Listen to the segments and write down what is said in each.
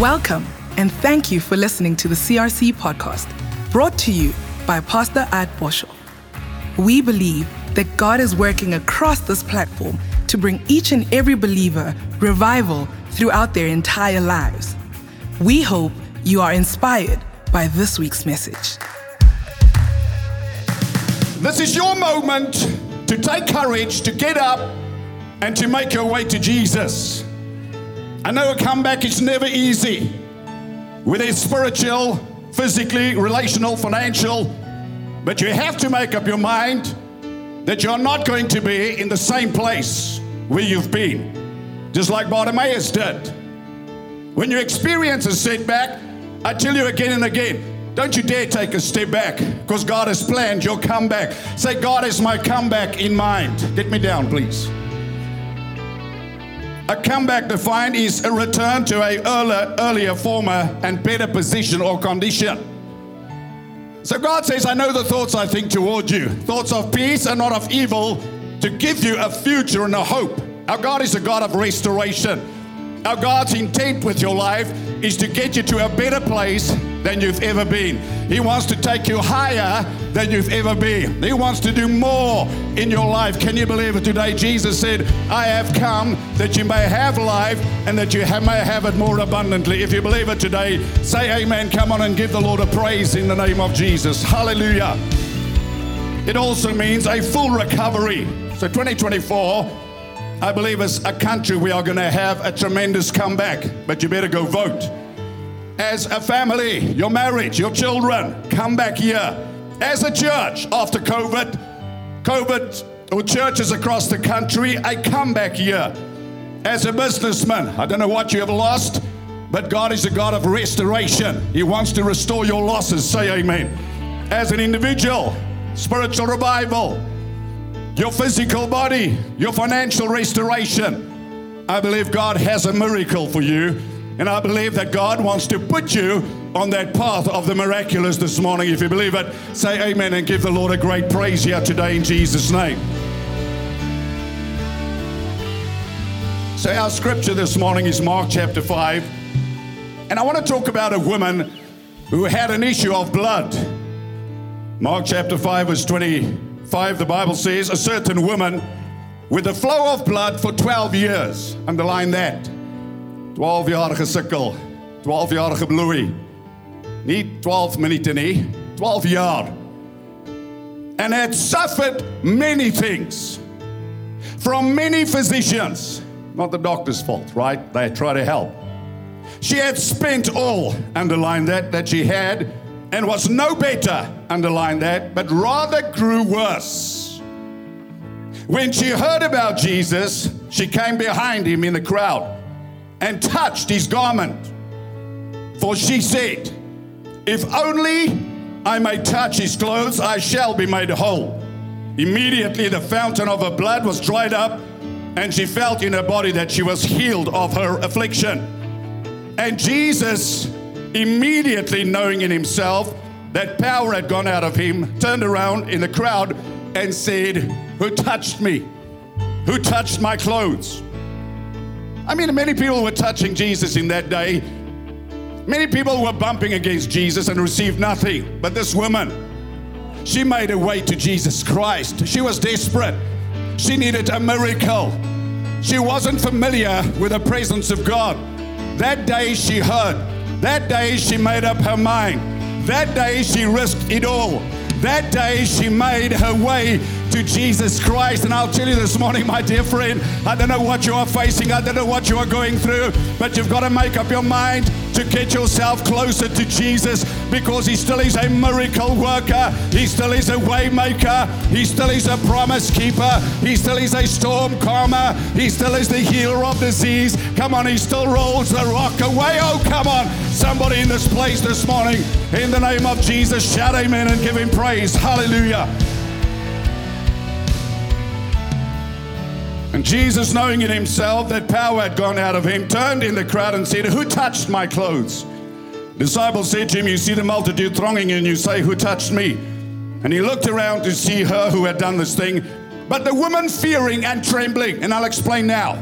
Welcome, and thank you for listening to the CRC podcast, brought to you by Pastor At Boshoff. We believe that God is working across this platform to bring each and every believer revival throughout their entire lives. We hope you are inspired by this week's message. This is your moment to take courage, to get up, and to make your way to Jesus. I know a comeback is never easy, whether spiritual, physically, relational, financial, but you have to make up your mind that you're not going to be in the same place where you've been, just like Bartimaeus did. When you experience a setback, I tell you again and again, don't you dare take a step back because God has planned your comeback. Say, God has my comeback in mind. Get me down, please. A comeback defined is a return to a earlier, earlier former and better position or condition. So God says, I know the thoughts I think toward you, thoughts of peace and not of evil, to give you a future and a hope. Our God is a God of restoration. Our God's intent with your life is to get you to a better place than you've ever been. He wants to take you higher than you've ever been. He wants to do more in your life. Can you believe it today? Jesus said, I have come that you may have life and that you may have it more abundantly. If you believe it today, say amen. Come on and give the Lord a praise in the name of Jesus. Hallelujah. It also means a full recovery. So 2024, I believe as a country we are going to have a tremendous comeback, but you better go vote as a family, your marriage, your children, come back here. As a church, after COVID, COVID, or churches across the country, a comeback year. As a businessman, I don't know what you have lost, but God is a God of restoration. He wants to restore your losses. Say amen. As an individual, spiritual revival, your physical body, your financial restoration. I believe God has a miracle for you and I believe that God wants to put you on that path of the miraculous this morning. If you believe it, say amen and give the Lord a great praise here today in Jesus' name. So, our scripture this morning is Mark chapter 5. And I want to talk about a woman who had an issue of blood. Mark chapter 5, verse 25, the Bible says, A certain woman with a flow of blood for 12 years. Underline that. 12-jarige sukkel, 12-jarige bloei. Nie 12 minute nie, 12 jaar. And had suffered many things from many physicians. Not the doctor's fault, right? They try to help. She had spent all, underline that, that she had, and was no better, underline that, but rather grew worse. When she heard about Jesus, she came behind him in the crowd and touched his garment. For she said, If only I may touch his clothes, I shall be made whole. Immediately the fountain of her blood was dried up, and she felt in her body that she was healed of her affliction. And Jesus, immediately knowing in himself that power had gone out of him, turned around in the crowd and said, Who touched me? Who touched my clothes? I mean, many people were touching Jesus in that day. Many people were bumping against Jesus and received nothing. But this woman, she made her way to Jesus Christ. She was desperate. She needed a miracle. She wasn't familiar with the presence of God. That day she heard. That day she made up her mind. That day she risked it all. That day she made her way to Jesus Christ. And I'll tell you this morning, my dear friend, I don't know what you are facing, I don't know what you are going through, but you've got to make up your mind to get yourself closer to Jesus because He still is a miracle worker, He still is a waymaker, He still is a promise keeper, He still is a storm calmer, He still is the healer of disease. Come on, He still rolls the rock away. Oh, come on, somebody in this place this morning, in the name of Jesus, shout amen and give Him praise. Hallelujah. And Jesus, knowing in himself that power had gone out of him, turned in the crowd and said, Who touched my clothes? Disciples said to him, You see the multitude thronging, and you say, Who touched me? And he looked around to see her who had done this thing. But the woman fearing and trembling, and I'll explain now.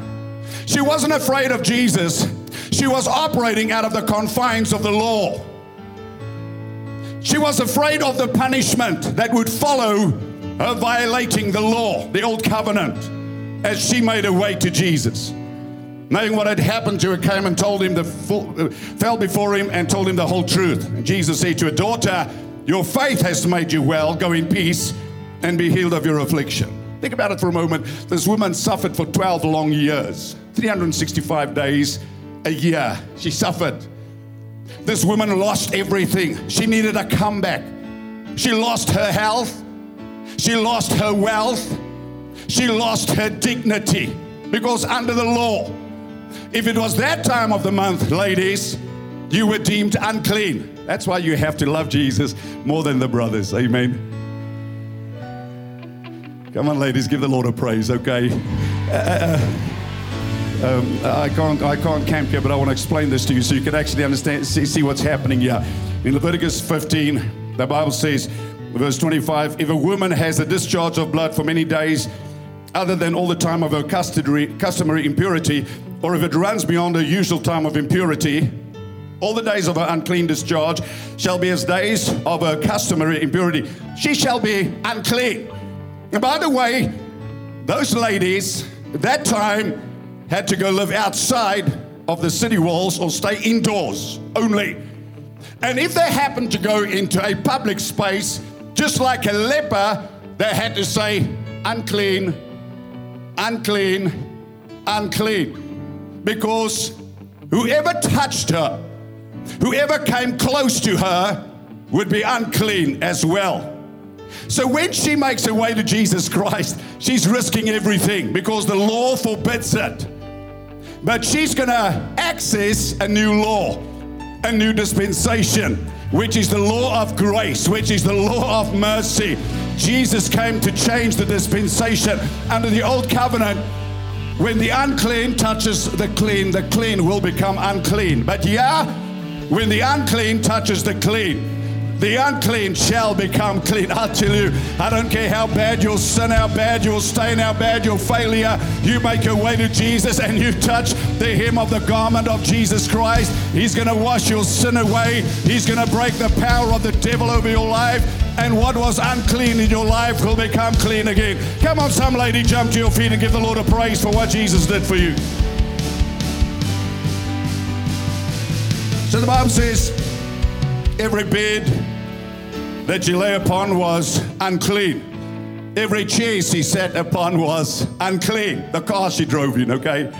She wasn't afraid of Jesus. She was operating out of the confines of the law. She was afraid of the punishment that would follow her violating the law, the old covenant, as she made her way to Jesus. Knowing what had happened to her, came and told him the full, fell before him and told him the whole truth. And Jesus said to her, Daughter, your faith has made you well. Go in peace and be healed of your affliction. Think about it for a moment. This woman suffered for 12 long years, 365 days a year. She suffered. This woman lost everything. She needed a comeback. She lost her health. She lost her wealth. She lost her dignity because under the law, if it was that time of the month, ladies, you were deemed unclean. That's why you have to love Jesus more than the brothers. Amen. Come on, ladies, give the Lord a praise, okay? Uh, uh, um, I can't, I can't camp here, but I want to explain this to you so you can actually understand, see, see what's happening here. In Leviticus 15, the Bible says, verse 25, if a woman has a discharge of blood for many days, other than all the time of her customary, impurity, or if it runs beyond her usual time of impurity, all the days of her unclean discharge shall be as days of her customary impurity. She shall be unclean. And by the way, those ladies at that time had to go live outside of the city walls or stay indoors only. And if they happened to go into a public space, just like a leper, they had to say, unclean, unclean, unclean. Because whoever touched her, whoever came close to her, would be unclean as well. So when she makes her way to Jesus Christ, she's risking everything because the law forbids it. But she's going to access a new law, a new dispensation, which is the law of grace, which is the law of mercy. Jesus came to change the dispensation. Under the old covenant, when the unclean touches the clean, the clean will become unclean. But yeah, when the unclean touches the clean, the unclean shall become clean. I tell you, I don't care how bad your sin, how bad your stain, how bad your failure. You make your way to Jesus and you touch the hem of the garment of Jesus Christ. He's going to wash your sin away. He's going to break the power of the devil over your life. And what was unclean in your life will become clean again. Come on, some lady, jump to your feet and give the Lord a praise for what Jesus did for you. So the Bible says, every bed that she lay upon was unclean. Every chair she sat upon was unclean. The car she drove in, okay?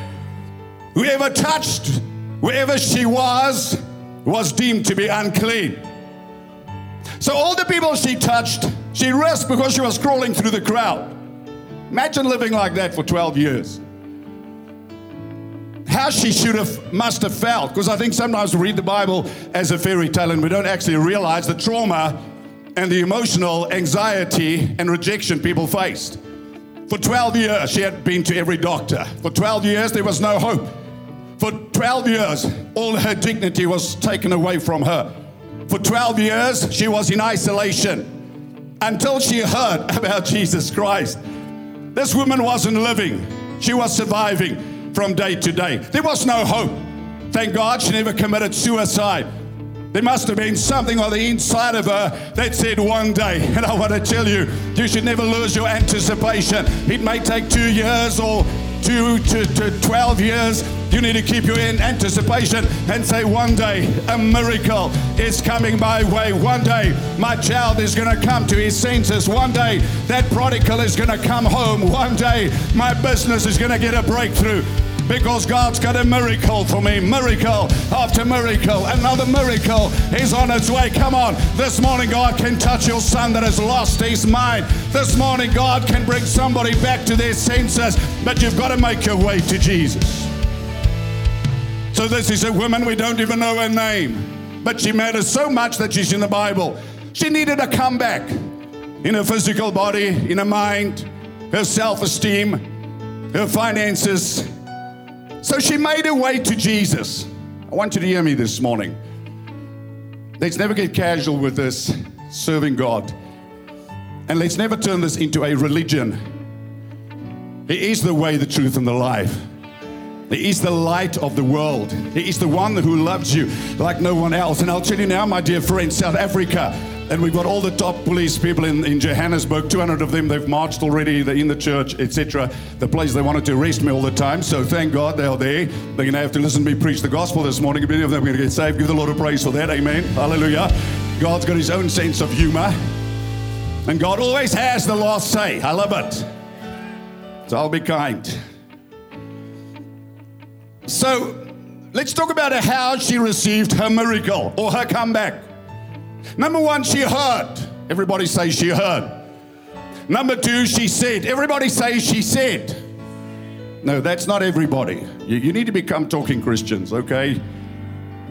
Whoever touched, wherever she was, was deemed to be unclean. So all the people she touched, she risked because she was crawling through the crowd. Imagine living like that for 12 years how she should have, must have felt. Because I think sometimes we read the Bible as a fairy tale and we don't actually realize the trauma and the emotional anxiety and rejection people faced. For 12 years, she had been to every doctor. For 12 years, there was no hope. For 12 years, all her dignity was taken away from her. For 12 years, she was in isolation until she heard about Jesus Christ. This woman wasn't living, she was surviving from day to day. There was no hope. Thank God she never committed suicide. There must have been something on the inside of her that said one day, and I want to tell you, you should never lose your anticipation. It may take two years or two to, to 12 years. You need to keep you in anticipation and say, one day a miracle is coming my way. One day my child is going to come to his senses. One day that prodigal is going to come home. One day my business is going to get a breakthrough because God's got a miracle for me. Miracle after miracle. Another miracle is on its way. Come on. This morning, God can touch your son that has lost his mind. This morning, God can bring somebody back to their senses, but you've got to make your way to Jesus. So, this is a woman, we don't even know her name, but she matters so much that she's in the Bible. She needed a comeback in her physical body, in her mind, her self esteem, her finances, so she made her way to Jesus. I want you to hear me this morning. Let's never get casual with this serving God. And let's never turn this into a religion. He is the way, the truth, and the life. He is the light of the world. He is the one who loves you like no one else. And I'll tell you now, my dear friend, South Africa, and we've got all the top police people in, in Johannesburg, 200 of them, they've marched already, they're in the church, etc. The place they wanted to arrest me all the time. So thank God they are there. They're going to have to listen to me preach the gospel this morning. Many of them are going to get saved. Give the Lord a praise for that. Amen. Hallelujah. God's got his own sense of humor. And God always has the last say. I love it. So I'll be kind. So let's talk about how she received her miracle or her comeback. Number one, she heard. Everybody say she heard. Number two, she said. Everybody say she said. No, that's not everybody. You, you need to become talking Christians, okay?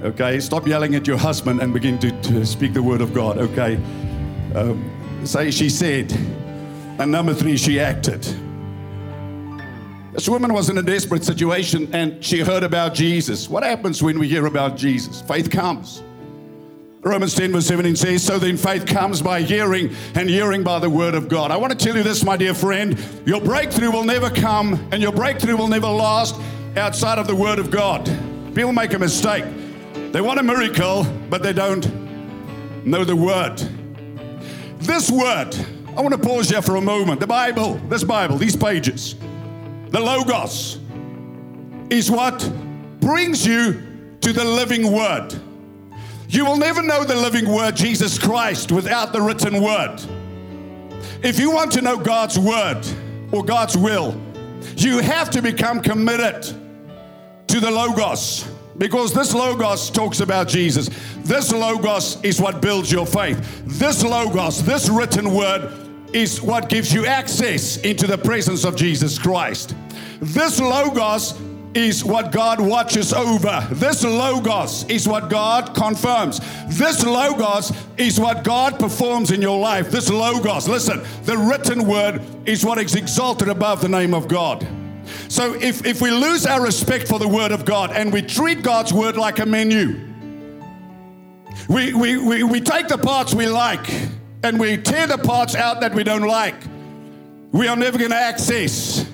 Okay, stop yelling at your husband and begin to, to speak the word of God, okay? Um, say she said. And number three, she acted. This woman was in a desperate situation and she heard about Jesus. What happens when we hear about Jesus? Faith comes. Romans 10, verse 17 says, So then faith comes by hearing, and hearing by the word of God. I want to tell you this, my dear friend. Your breakthrough will never come, and your breakthrough will never last outside of the word of God. People make a mistake. They want a miracle, but they don't know the word. This word, I want to pause here for a moment. The Bible, this Bible, these pages, the Logos, is what brings you to the living word. You will never know the living word, Jesus Christ, without the written word. If you want to know God's word or God's will, you have to become committed to the Logos because this Logos talks about Jesus. This Logos is what builds your faith. This Logos, this written word, is what gives you access into the presence of Jesus Christ. This Logos is what God watches over. This Logos is what God confirms. This Logos is what God performs in your life. This Logos, listen, the written word is what is exalted above the name of God. So if, if we lose our respect for the word of God and we treat God's word like a menu, we, we, we, we take the parts we like and we tear the parts out that we don't like, we are never going to access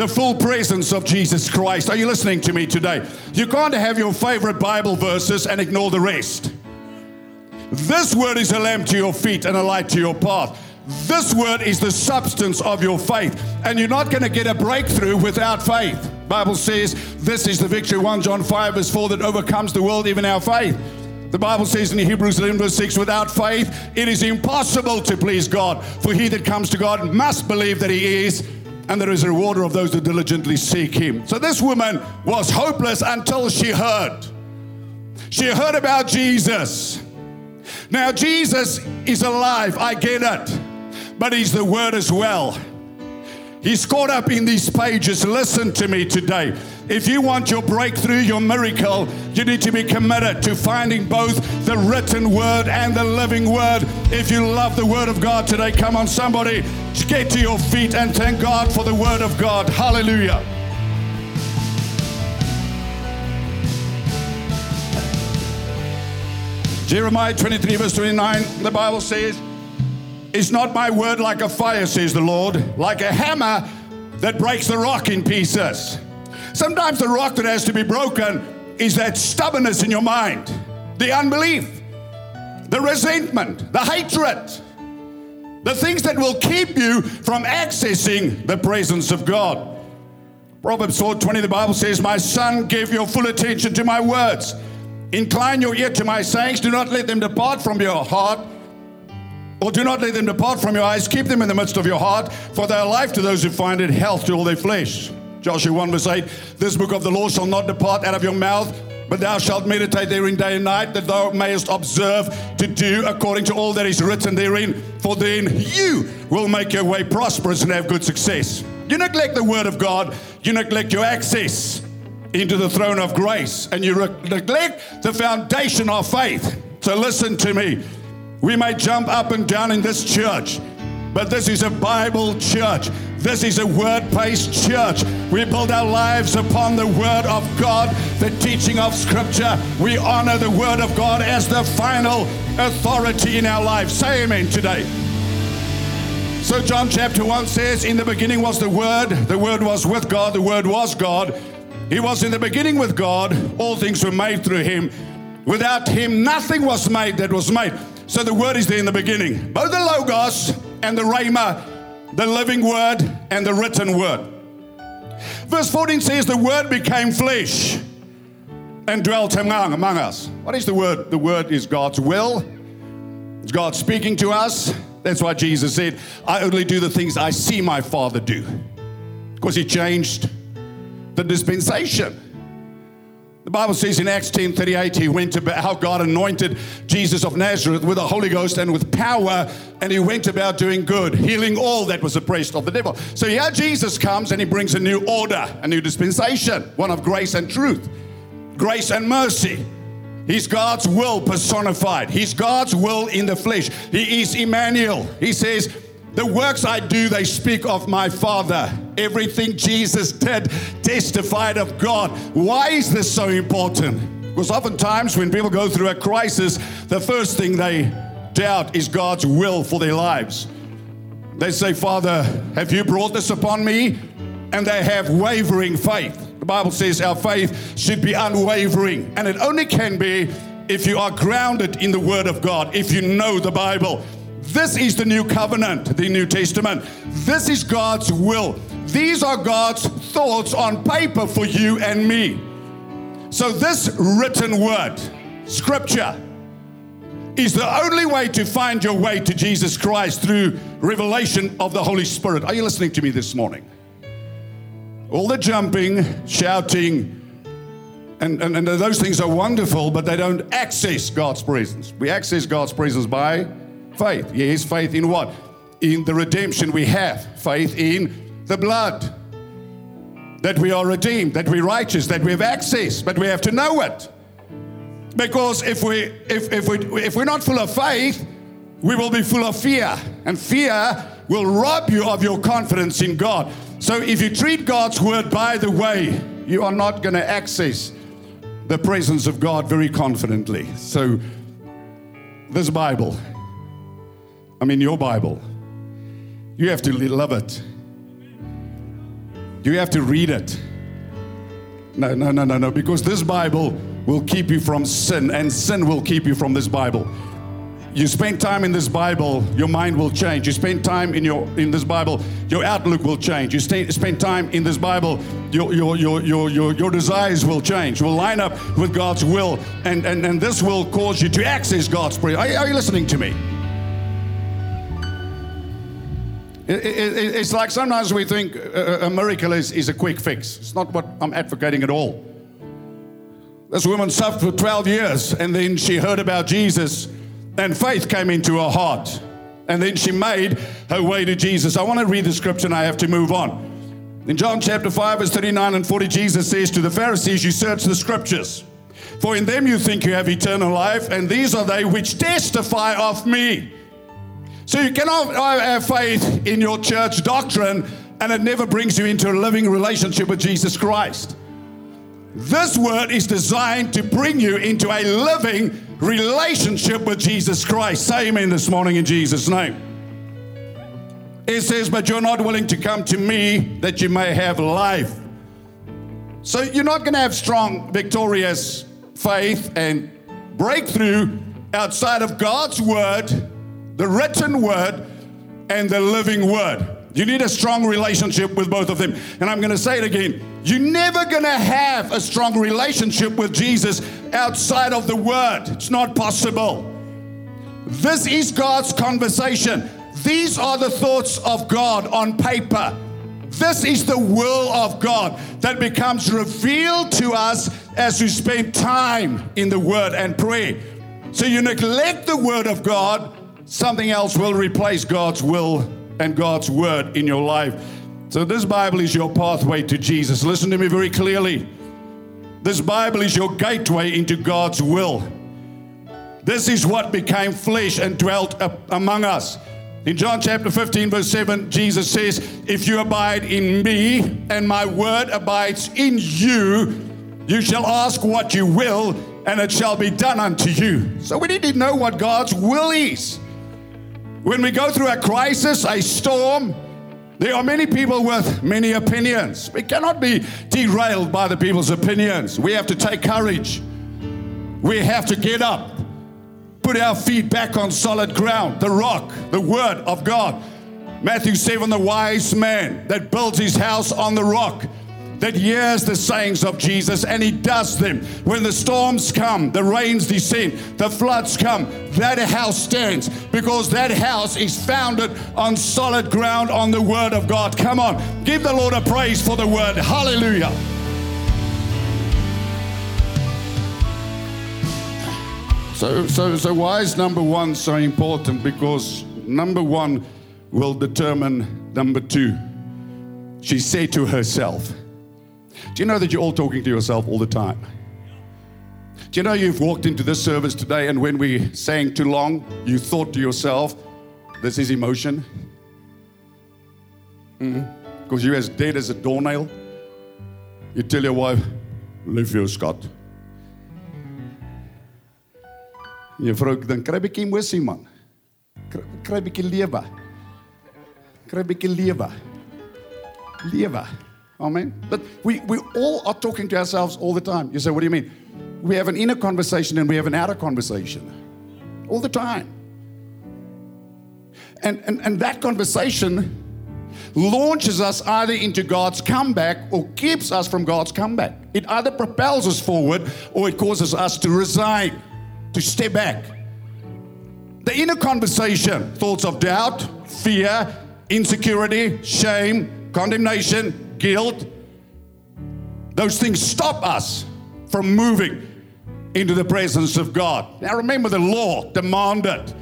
the full presence of Jesus Christ. Are you listening to me today? You can't have your favorite Bible verses and ignore the rest. This word is a lamp to your feet and a light to your path. This word is the substance of your faith, and you're not going to get a breakthrough without faith. Bible says this is the victory 1 John 5 verse 4 that overcomes the world even our faith. The Bible says in Hebrews 11 verse 6 without faith it is impossible to please God for he that comes to God must believe that he is and there is a rewarder of those who diligently seek him. So this woman was hopeless until she heard. She heard about Jesus. Now, Jesus is alive, I get it, but he's the word as well. He's caught up in these pages. Listen to me today. If you want your breakthrough, your miracle, you need to be committed to finding both the written word and the living word. If you love the word of God today, come on, somebody, get to your feet and thank God for the word of God. Hallelujah. Jeremiah 23, verse 29, the Bible says, Is not my word like a fire, says the Lord, like a hammer that breaks the rock in pieces? Sometimes the rock that has to be broken is that stubbornness in your mind, the unbelief, the resentment, the hatred, the things that will keep you from accessing the presence of God. Proverbs 4:20, the Bible says, My son, give your full attention to my words. Incline your ear to my sayings. Do not let them depart from your heart. Or do not let them depart from your eyes. Keep them in the midst of your heart, for they are life to those who find it, health to all their flesh. Joshua 1 verse 8, this book of the law shall not depart out of your mouth, but thou shalt meditate therein day and night, that thou mayest observe to do according to all that is written therein. For then you will make your way prosperous and have good success. You neglect the word of God, you neglect your access into the throne of grace, and you re- neglect the foundation of faith. So listen to me. We may jump up and down in this church, but this is a Bible church. This is a word based church. We build our lives upon the word of God, the teaching of Scripture. We honor the word of God as the final authority in our lives. Say amen today. So, John chapter 1 says, In the beginning was the Word, the Word was with God, the Word was God. He was in the beginning with God. All things were made through him. Without him, nothing was made that was made. So the word is there in the beginning. Both the Logos and the Rhema, the living word and the written word. Verse 14 says, The word became flesh and dwelt among, among us. What is the word? The word is God's will. It's God speaking to us. That's why Jesus said, I only do the things I see my Father do. Because he changed the dispensation. The Bible says in Acts 10 38, he went about how God anointed Jesus of Nazareth with the Holy Ghost and with power, and he went about doing good, healing all that was oppressed of the devil. So here Jesus comes and he brings a new order, a new dispensation, one of grace and truth, grace and mercy. He's God's will personified. He's God's will in the flesh. He is Emmanuel. He says, The works I do, they speak of my Father. Everything Jesus did testified of God. Why is this so important? Because oftentimes when people go through a crisis, the first thing they doubt is God's will for their lives. They say, Father, have you brought this upon me? And they have wavering faith. The Bible says our faith should be unwavering, and it only can be if you are grounded in the Word of God, if you know the Bible. This is the new covenant, the New Testament. This is God's will. These are God's thoughts on paper for you and me. So, this written word, scripture, is the only way to find your way to Jesus Christ through revelation of the Holy Spirit. Are you listening to me this morning? All the jumping, shouting, and, and, and those things are wonderful, but they don't access God's presence. We access God's presence by faith. Yes, faith in what? In the redemption we have, faith in the blood. That we are redeemed, that we're righteous, that we have access, but we have to know it. Because if we if, if we if we're not full of faith, we will be full of fear. And fear will rob you of your confidence in God. So if you treat God's word by the way, you are not going to access the presence of God very confidently. So this Bible, I mean your Bible, you have to love it. You have to read it. No, no, no, no, no, because this Bible will keep you from sin, and sin will keep you from this Bible you spend time in this Bible, your mind will change. You spend time in your in this Bible, your outlook will change. You stay, spend time in this Bible, your your, your your your your desires will change. Will line up with God's will, and and and this will cause you to access God's prayer. Are, are you listening to me? It, it, it's like sometimes we think a, a miracle is, is a quick fix. It's not what I'm advocating at all. This woman suffered for 12 years and then she heard about Jesus and faith came into her heart. And then she made her way to Jesus. I want to read the scripture and I have to move on. In John chapter 5, verse 39 and 40, Jesus says to the Pharisees, You search the scriptures, for in them you think you have eternal life, and these are they which testify of me. So you cannot have faith in your church doctrine and it never brings you into a living relationship with Jesus Christ. This word is designed to bring you into a living relationship with Jesus Christ. Say amen this morning in Jesus' name. It says, But you're not willing to come to me that you may have life. So you're not going to have strong, victorious faith and breakthrough outside of God's word, the written word, and the living word. You need a strong relationship with both of them. And I'm going to say it again. You're never going to have a strong relationship with Jesus outside of the Word. It's not possible. This is God's conversation. These are the thoughts of God on paper. This is the will of God that becomes revealed to us as we spend time in the Word and pray. So you neglect the Word of God, something else will replace God's will and God's word in your life. So, this Bible is your pathway to Jesus. Listen to me very clearly. This Bible is your gateway into God's will. This is what became flesh and dwelt among us. In John chapter 15, verse 7, Jesus says, If you abide in me and my word abides in you, you shall ask what you will, and it shall be done unto you. So we need to know what God's will is. When we go through a crisis, a storm, There are many people with many opinions. We cannot be derailed by the people's opinions. We have to take courage. We have to get up, put our feet back on solid ground, the rock, the word of God. Matthew 7, the wise man that builds his house on the rock that hears the sayings of Jesus and he does them. When the storms come, the rains descend, the floods come, that house stands because that house is founded on solid ground on the Word of God. Come on, give the Lord a praise for the Word. Hallelujah. So, so, so why is number one so important? Because number one will determine number two. She said to herself, do you know that you're all talking to yourself all the time? Do you know you've walked into this service today and when we sang too long, you thought to yourself, this is emotion? Because mm-hmm. you're as dead as a doornail. You tell your wife, live your Scott. Jou vrou dan kry bietjie emosie man. Kry, kry bietjie lewe. Kry bietjie lewe. Lewe. Amen. But we, we all are talking to ourselves all the time. You say, what do you mean? We have an inner conversation and we have an outer conversation all the time. And, and, and that conversation launches us either into God's comeback or keeps us from God's comeback. It either propels us forward or it causes us to resign, to step back. The inner conversation, thoughts of doubt, fear, insecurity, shame, condemnation, guilt, those things stop us from moving into the presence of God. Now remember, the law demanded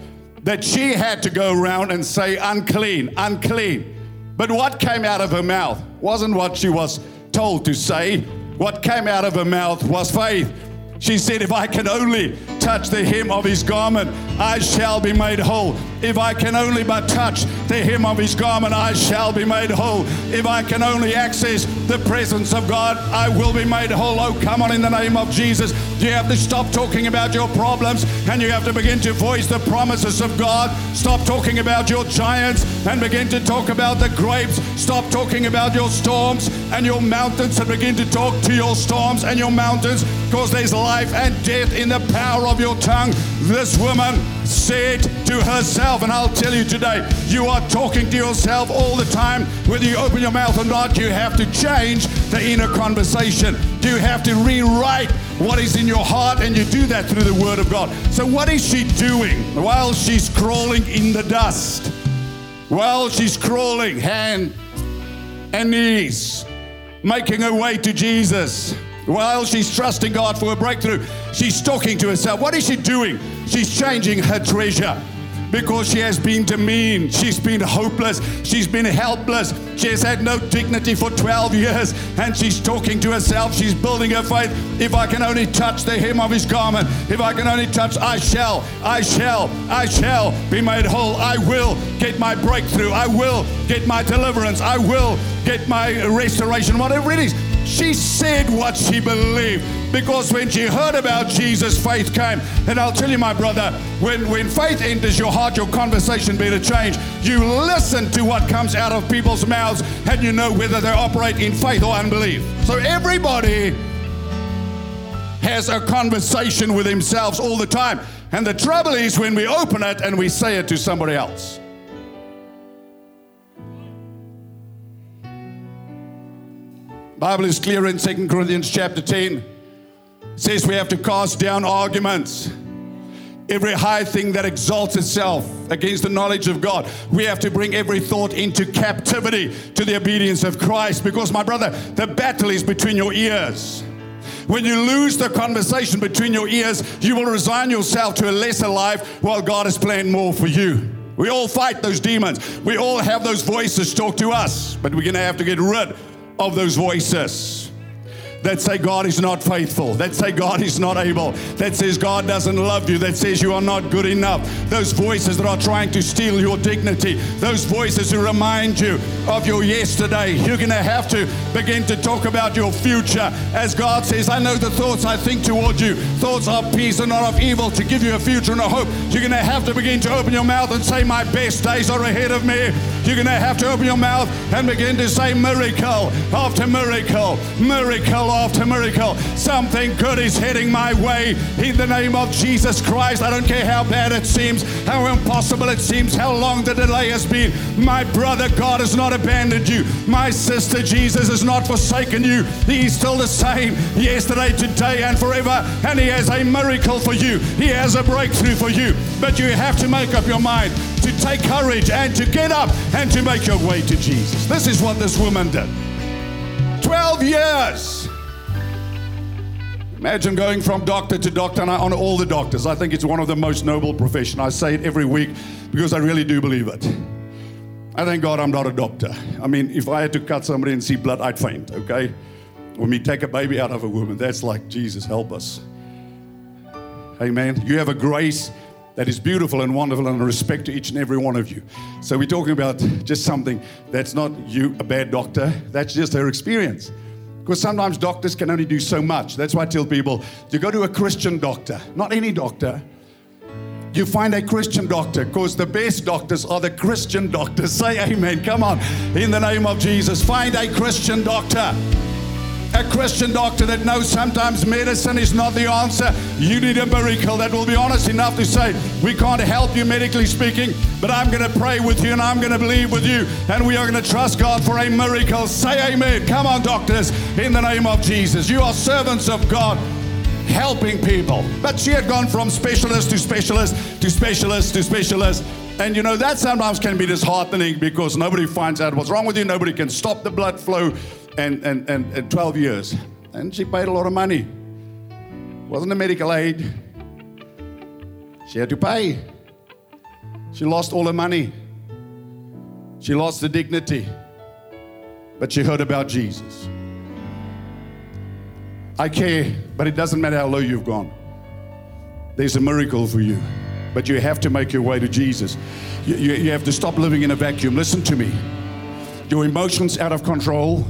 that she had to go around and say, unclean, unclean. But what came out of her mouth wasn't what she was told to say. What came out of her mouth was faith. She said, If I can only touch the hem of his garment, I shall be made whole. If I can only but touch the hem of his garment, I shall be made whole. If I can only access the presence of God, I will be made whole. Oh, come on, in the name of Jesus. You have to stop talking about your problems and you have to begin to voice the promises of God. Stop talking about your giants and begin to talk about the grapes. Stop talking about your storms and your mountains and begin to talk to your storms and your mountains because there's life and death in the power of your tongue. This woman said to herself, and I'll tell you today, you are talking to yourself all the time. Whether you open your mouth or not, you have to change the inner conversation. You have to rewrite what is in your heart, and you do that through the Word of God. So, what is she doing while she's crawling in the dust? While she's crawling, hand and knees, making her way to Jesus. While she's trusting God for a breakthrough, she's talking to herself. What is she doing? She's changing her treasure because she has been demeaned. She's been hopeless. She's been helpless. She has had no dignity for 12 years and she's talking to herself. She's building her faith. If I can only touch the hem of his garment, if I can only touch, I shall, I shall, I shall be made whole. I will get my breakthrough. I will get my deliverance. I will get my restoration, whatever it is. She said what she believed because when she heard about Jesus, faith came. And I'll tell you, my brother, when, when faith enters your heart, your conversation better change. You listen to what comes out of people's mouths and you know whether they operate in faith or unbelief. So everybody has a conversation with themselves all the time. And the trouble is when we open it and we say it to somebody else. Bible is clear in 2 Corinthians chapter 10. It says we have to cast down arguments. Every high thing that exalts itself against the knowledge of God. We have to bring every thought into captivity to the obedience of Christ because, my brother, the battle is between your ears. When you lose the conversation between your ears, you will resign yourself to a lesser life while God has planned more for you. We all fight those demons. We all have those voices talk to us, but we're going to have to get rid of those voices that say God is not faithful, that say God is not able, that says God doesn't love you, that says you are not good enough. Those voices that are trying to steal your dignity, those voices who remind you of your yesterday. You're going to have to begin to talk about your future. As God says, I know the thoughts I think toward you, thoughts of peace and not of evil, to give you a future and a hope. You're going to have to begin to open your mouth and say, My best days are ahead of me. You're going to have to open your mouth and begin to say miracle after miracle, miracle after miracle. Something good is heading my way in the name of Jesus Christ. I don't care how bad it seems, how impossible it seems, how long the delay has been. My brother, God has not abandoned you. My sister, Jesus has not forsaken you. He's still the same yesterday, today, and forever. And He has a miracle for you. He has a breakthrough for you. But you have to make up your mind to take courage and to get up and to make your way to Jesus. This is what this woman did. 12 years. Imagine going from doctor to doctor, and I honor all the doctors. I think it's one of the most noble professions. I say it every week because I really do believe it. I thank God I'm not a doctor. I mean, if I had to cut somebody and see blood, I'd faint, okay? When we take a baby out of a woman, that's like, Jesus, help us. Amen. You have a grace that is beautiful and wonderful and respect to each and every one of you. So we're talking about just something that's not you, a bad doctor, that's just her experience. Because sometimes doctors can only do so much. That's why I tell people you go to a Christian doctor, not any doctor. You find a Christian doctor because the best doctors are the Christian doctors. Say amen. Come on. In the name of Jesus, find a Christian doctor a Christian doctor that knows sometimes medicine is not the answer. You need a miracle that will be honest enough to say, We can't help you medically speaking, but I'm going to pray with you and I'm going to believe with you, and we are going to trust God for a miracle. Say amen. Come on, doctors, in the name of Jesus. You are servants of God helping people. But she had gone from specialist to specialist to specialist to specialist. And you know, that sometimes can be disheartening because nobody finds out what's wrong with you, nobody can stop the blood flow and, and, and, and 12 years. And she paid a lot of money. Wasn't a medical aid. She had to pay. She lost all her money. She lost the dignity. But she heard about Jesus. I care, but it doesn't matter how low you've gone. There's a miracle for you. But you have to make your way to Jesus. You, you, you have to stop living in a vacuum. Listen to me. Your emotions out of control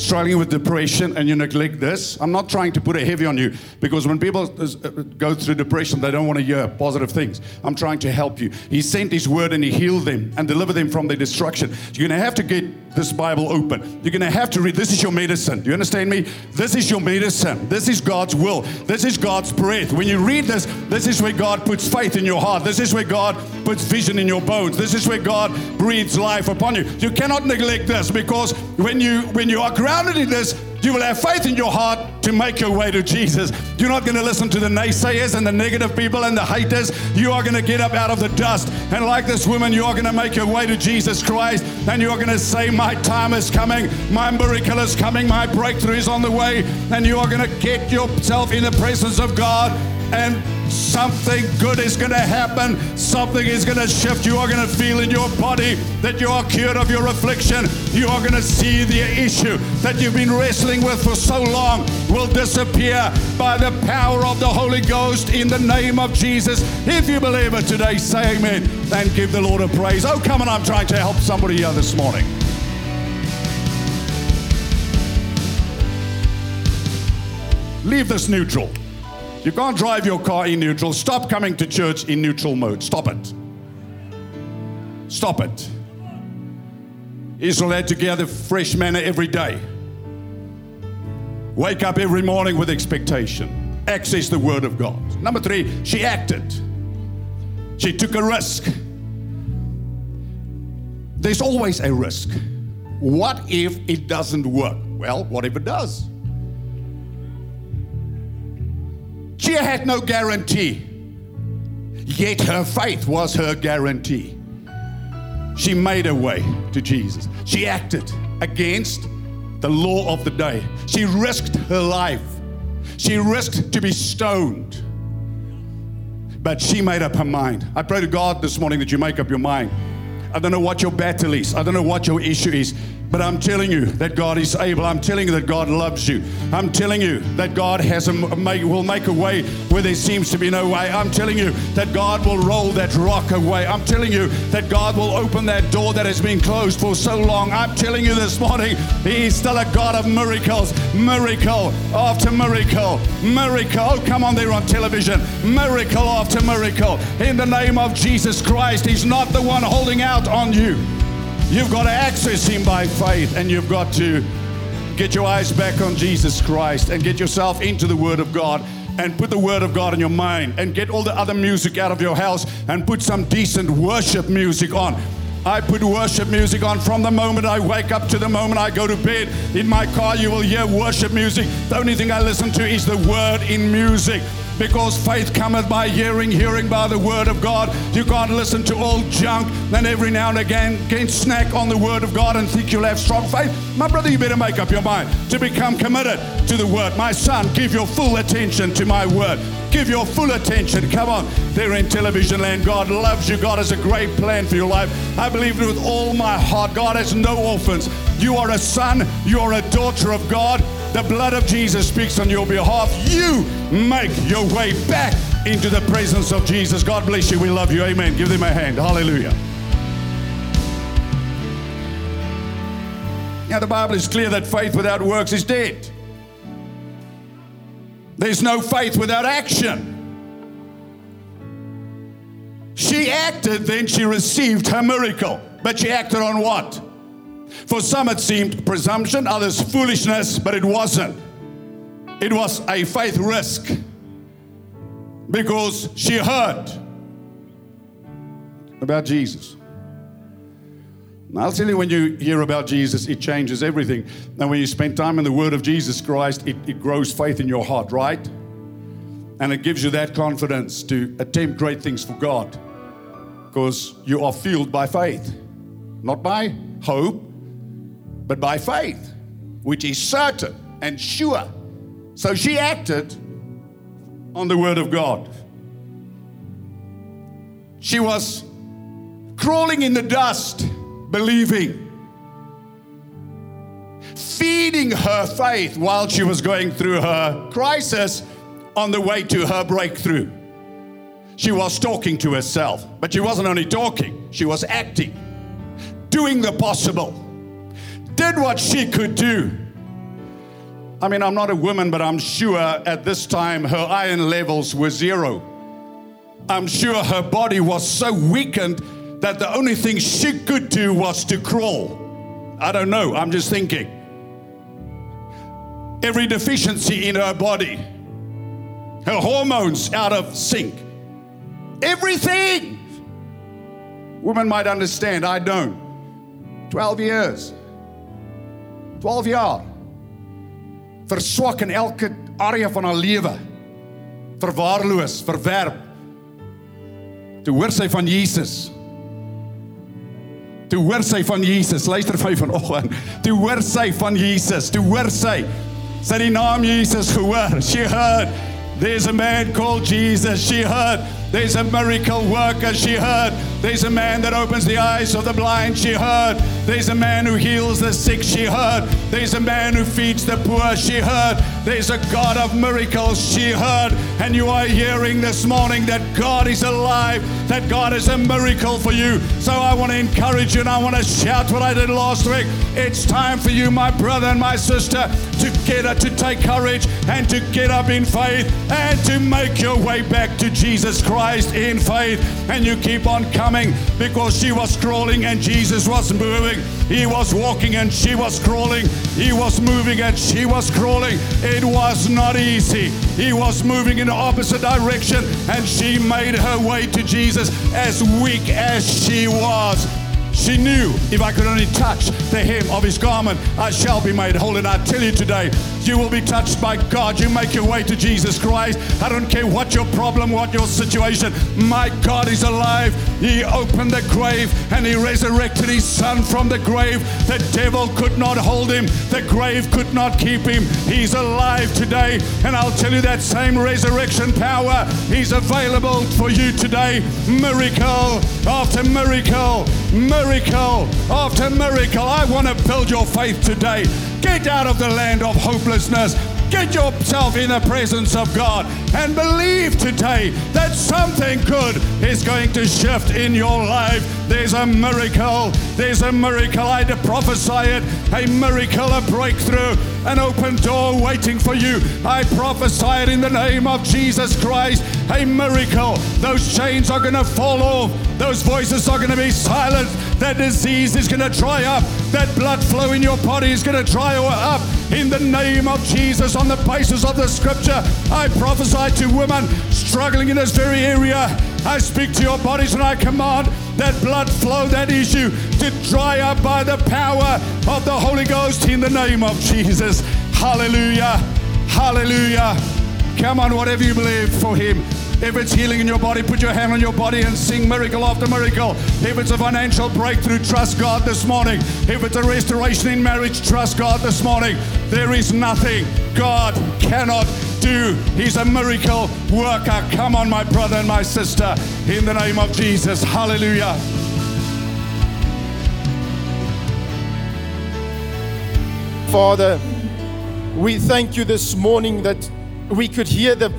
struggling with depression and you neglect this, I'm not trying to put it heavy on you because when people uh, go through depression, they don't want to hear positive things. I'm trying to help you. He sent His word and He healed them and delivered them from their destruction. You're going to have to get this Bible open. You're going to have to read. This is your medicine. Do you understand me? This is your medicine. This is God's will. This is God's breath. When you read this, this is where God puts faith in your heart. This is where God puts vision in your bones. This is where God breathes life upon you. You cannot neglect this because when you when you are grounded in this, you will have faith in your heart to make your way to Jesus. You're not going to listen to the naysayers and the negative people and the haters. You are going to get up out of the dust. And like this woman, you are going to make your way to Jesus Christ. And you are going to say, My time is coming. My miracle is coming. My breakthrough is on the way. And you are going to get yourself in the presence of God and something good is going to happen. Something is going to shift. You are going to feel in your body that you are cured of your affliction. You are going to see the issue that you've been wrestling with for so long will disappear by the power of the Holy Ghost in the name of Jesus. If you believe it today, say amen and give the Lord a praise. Oh, come on, I'm trying to help somebody here this morning. Leave this neutral. You can't drive your car in neutral. Stop coming to church in neutral mode. Stop it. Stop it. Israel had to gather fresh manna every day. Wake up every morning with expectation. Access the Word of God. Number three, she acted. She took a risk. There's always a risk. What if it doesn't work? Well, what if it does? She had no guarantee, yet her faith was her guarantee. She made her way to Jesus. She acted against the law of the day. She risked her life. She risked to be stoned. But she made up her mind. I pray to God this morning that you make up your mind. I don't know what your battle is, I don't know what your issue is, But I'm telling you that God is able. I'm telling you that God loves you. I'm telling you that God has a, make, will make a way where there seems to be no way. I'm telling you that God will roll that rock away. I'm telling you that God will open that door that has been closed for so long. I'm telling you this morning, He is still a God of miracles. Miracle after miracle. Miracle. Oh, come on there on television. Miracle after miracle. In the name of Jesus Christ, He's not the one holding out on you. You've got to access Him by faith, and you've got to get your eyes back on Jesus Christ and get yourself into the Word of God and put the Word of God in your mind and get all the other music out of your house and put some decent worship music on. I put worship music on from the moment I wake up to the moment I go to bed. In my car, you will hear worship music. The only thing I listen to is the Word in music because faith cometh by hearing, hearing by the word of God. You can't listen to all junk and every now and again get snack on the word of God and think you'll have strong faith. My brother, you better make up your mind to become committed to the word. My son, give your full attention to my word. Give your full attention. Come on, there in television land. God loves you. God has a great plan for your life. I believe it with all my heart. God has no orphans. You are a son, you are a daughter of God. The blood of Jesus speaks on your behalf. You make your way back into the presence of Jesus. God bless you. We love you. Amen. Give them a hand. Hallelujah. Now, the Bible is clear that faith without works is dead. There's no faith without action. She acted, then she received her miracle. But she acted on what? For some, it seemed presumption, others, foolishness, but it wasn't. It was a faith risk because she heard about Jesus. Now, I'll tell you, when you hear about Jesus, it changes everything. And when you spend time in the Word of Jesus Christ, it, it grows faith in your heart, right? And it gives you that confidence to attempt great things for God because you are fueled by faith, not by hope, but by faith, which is certain and sure. So she acted on the word of God. She was crawling in the dust, believing, feeding her faith while she was going through her crisis on the way to her breakthrough. She was talking to herself, but she wasn't only talking, she was acting, doing the possible did what she could do. I mean, I'm not a woman, but I'm sure at this time her iron levels were zero. I'm sure her body was so weakened that the only thing she could do was to crawl. I don't know, I'm just thinking. Every deficiency in her body, her hormones out of sync, everything. Women might understand, I don't. 12 years. 12 jaar. Verswak in elke area van haar lewe. Verwaarloos, verwerp. Toe hoor sy van Jesus. Toe hoor sy van Jesus. Luister vir vanoggend. Toe hoor sy van Jesus. Toe hoor sy sy die naam Jesus gehoor. She heard there's a man called Jesus. She heard there's a miracle worker. She heard there's a man that opens the eyes of the blind. She heard there's a man who heals the sick, she heard. There's a man who feeds the poor, she heard. There's a God of miracles, she heard. And you are hearing this morning that God is alive, that God is a miracle for you. So I want to encourage you and I want to shout what I did last week. It's time for you, my brother and my sister, to get up, to take courage and to get up in faith and to make your way back to Jesus Christ in faith. And you keep on coming because she was crawling and Jesus was moving. He was walking and she was crawling. He was moving and she was crawling. It was not easy. He was moving in the opposite direction and she made her way to Jesus as weak as she was. She knew if I could only touch the hem of his garment, I shall be made whole. And I tell you today, you will be touched by God. You make your way to Jesus Christ. I don't care what your problem, what your situation. My God is alive. He opened the grave and he resurrected his son from the grave. The devil could not hold him, the grave could not keep him. He's alive today. And I'll tell you that same resurrection power is available for you today. Miracle after miracle, miracle miracle after miracle. I want to build your faith today. Get out of the land of hopelessness. Get yourself in the presence of God and believe today that something good is going to shift in your life. There's a miracle. There's a miracle. I prophesy it. A miracle, a breakthrough, an open door waiting for you. I prophesy it in the name of Jesus Christ. A miracle. Those chains are going to fall off. Those voices are going to be silenced. That disease is going to dry up. That blood flow in your body is going to dry up. In the name of Jesus, on the basis of the scripture, I prophesy to women struggling in this very area. I speak to your bodies and I command that blood flow, that issue, to dry up by the power of the Holy Ghost in the name of Jesus. Hallelujah. Hallelujah. Come on, whatever you believe for Him. If it's healing in your body, put your hand on your body and sing miracle after miracle. If it's a financial breakthrough, trust God this morning. If it's a restoration in marriage, trust God this morning. There is nothing God cannot do. He's a miracle worker. Come on, my brother and my sister, in the name of Jesus. Hallelujah. Father, we thank you this morning that we could hear the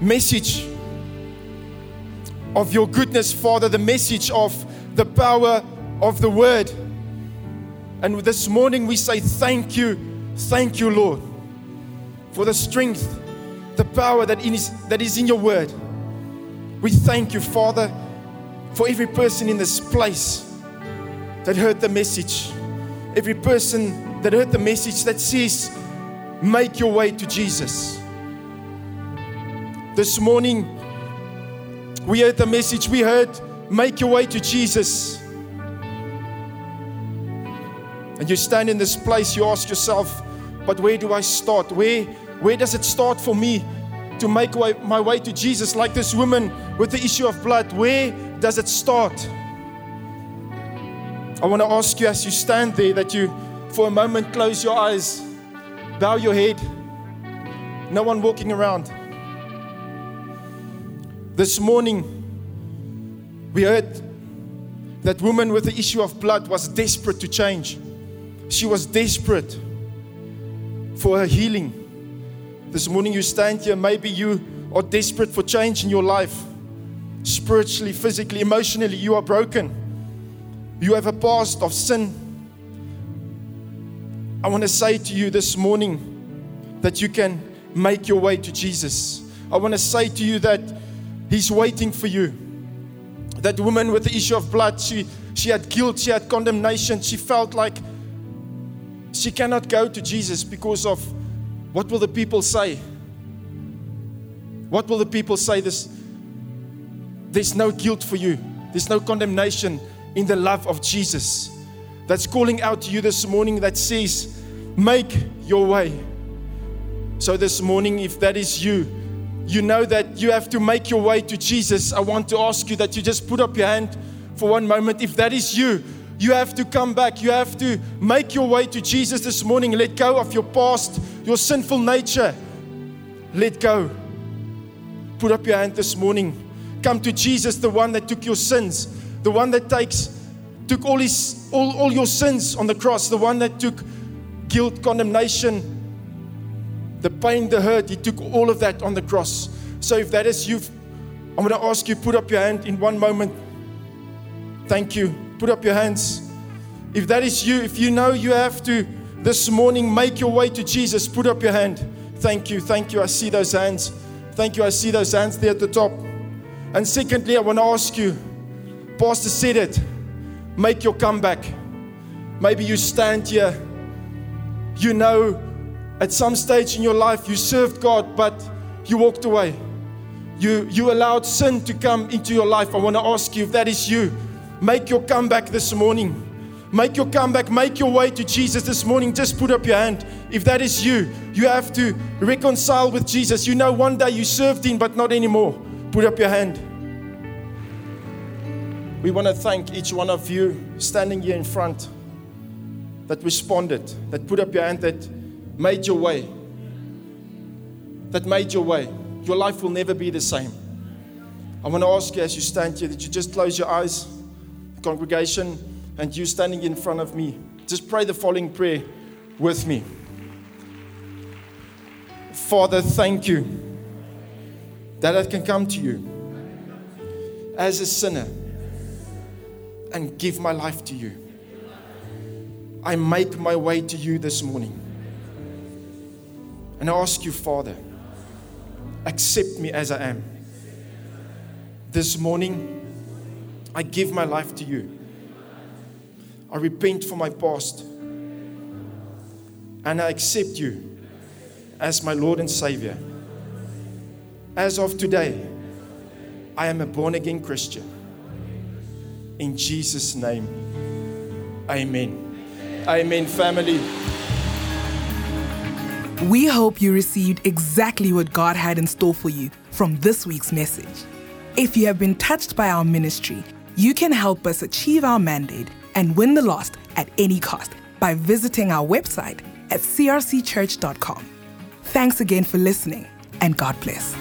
message of your goodness, Father, the message of the power of the word. And this morning we say, Thank you, thank you, Lord, for the strength, the power that is, that is in your word. We thank you, Father, for every person in this place that heard the message, every person that heard the message that says, Make your way to Jesus. This morning, we heard the message, we heard, make your way to Jesus. And you stand in this place, you ask yourself, but where do I start? Where, where does it start for me to make way, my way to Jesus? Like this woman with the issue of blood, where does it start? I want to ask you as you stand there that you, for a moment, close your eyes, bow your head. No one walking around. This morning, we heard that woman with the issue of blood was desperate to change. She was desperate for her healing. This morning, you stand here, maybe you are desperate for change in your life. Spiritually, physically, emotionally, you are broken. You have a past of sin. I want to say to you this morning that you can make your way to Jesus. I want to say to you that He's waiting for you. That woman with the issue of blood, she, she had guilt, she had condemnation, she felt like she cannot go to Jesus because of what will the people say? What will the people say? This, there's no guilt for you, there's no condemnation in the love of Jesus. That's calling out to you this morning that says, Make your way. So, this morning, if that is you, you know that you have to make your way to Jesus, I want to ask you that you just put up your hand for one moment. If that is you, you have to come back. You have to make your way to Jesus this morning. Let go of your past, your sinful nature. Let go. Put up your hand this morning. Come to Jesus, the one that took your sins, the one that takes took all his all, all your sins on the cross, the one that took guilt, condemnation, the pain, the hurt, He took all of that on the cross. So if that is you, I'm going to ask you, put up your hand in one moment. Thank you. Put up your hands. If that is you, if you know you have to this morning make your way to Jesus, put up your hand. Thank you. Thank you. I see those hands. Thank you. I see those hands there at the top. And secondly, I want to ask you, Pastor said it, make your comeback. Maybe you stand here, you know at some stage in your life, you served God, but you walked away. You, you allowed sin to come into your life. I want to ask you if that is you, make your comeback this morning. Make your comeback, make your way to Jesus this morning. Just put up your hand. If that is you, you have to reconcile with Jesus. You know, one day you served Him, but not anymore. Put up your hand. We want to thank each one of you standing here in front that responded, that put up your hand, that made your way, that made your way, your life will never be the same. I want to ask you as you stand here that you just close your eyes, congregation. and you standing in front of me, just pray the following prayer with me. Father, thank you that I can come to you as a sinner and give my life to you. I make my way to you this morning. And I ask you, Father, accept me as I am. This morning, I give my life to you. I repent for my past. And I accept you as my Lord and Savior. As of today, I am a born again Christian. In Jesus' name, amen. Amen, family. We hope you received exactly what God had in store for you from this week's message. If you have been touched by our ministry, you can help us achieve our mandate and win the lost at any cost by visiting our website at crcchurch.com. Thanks again for listening, and God bless.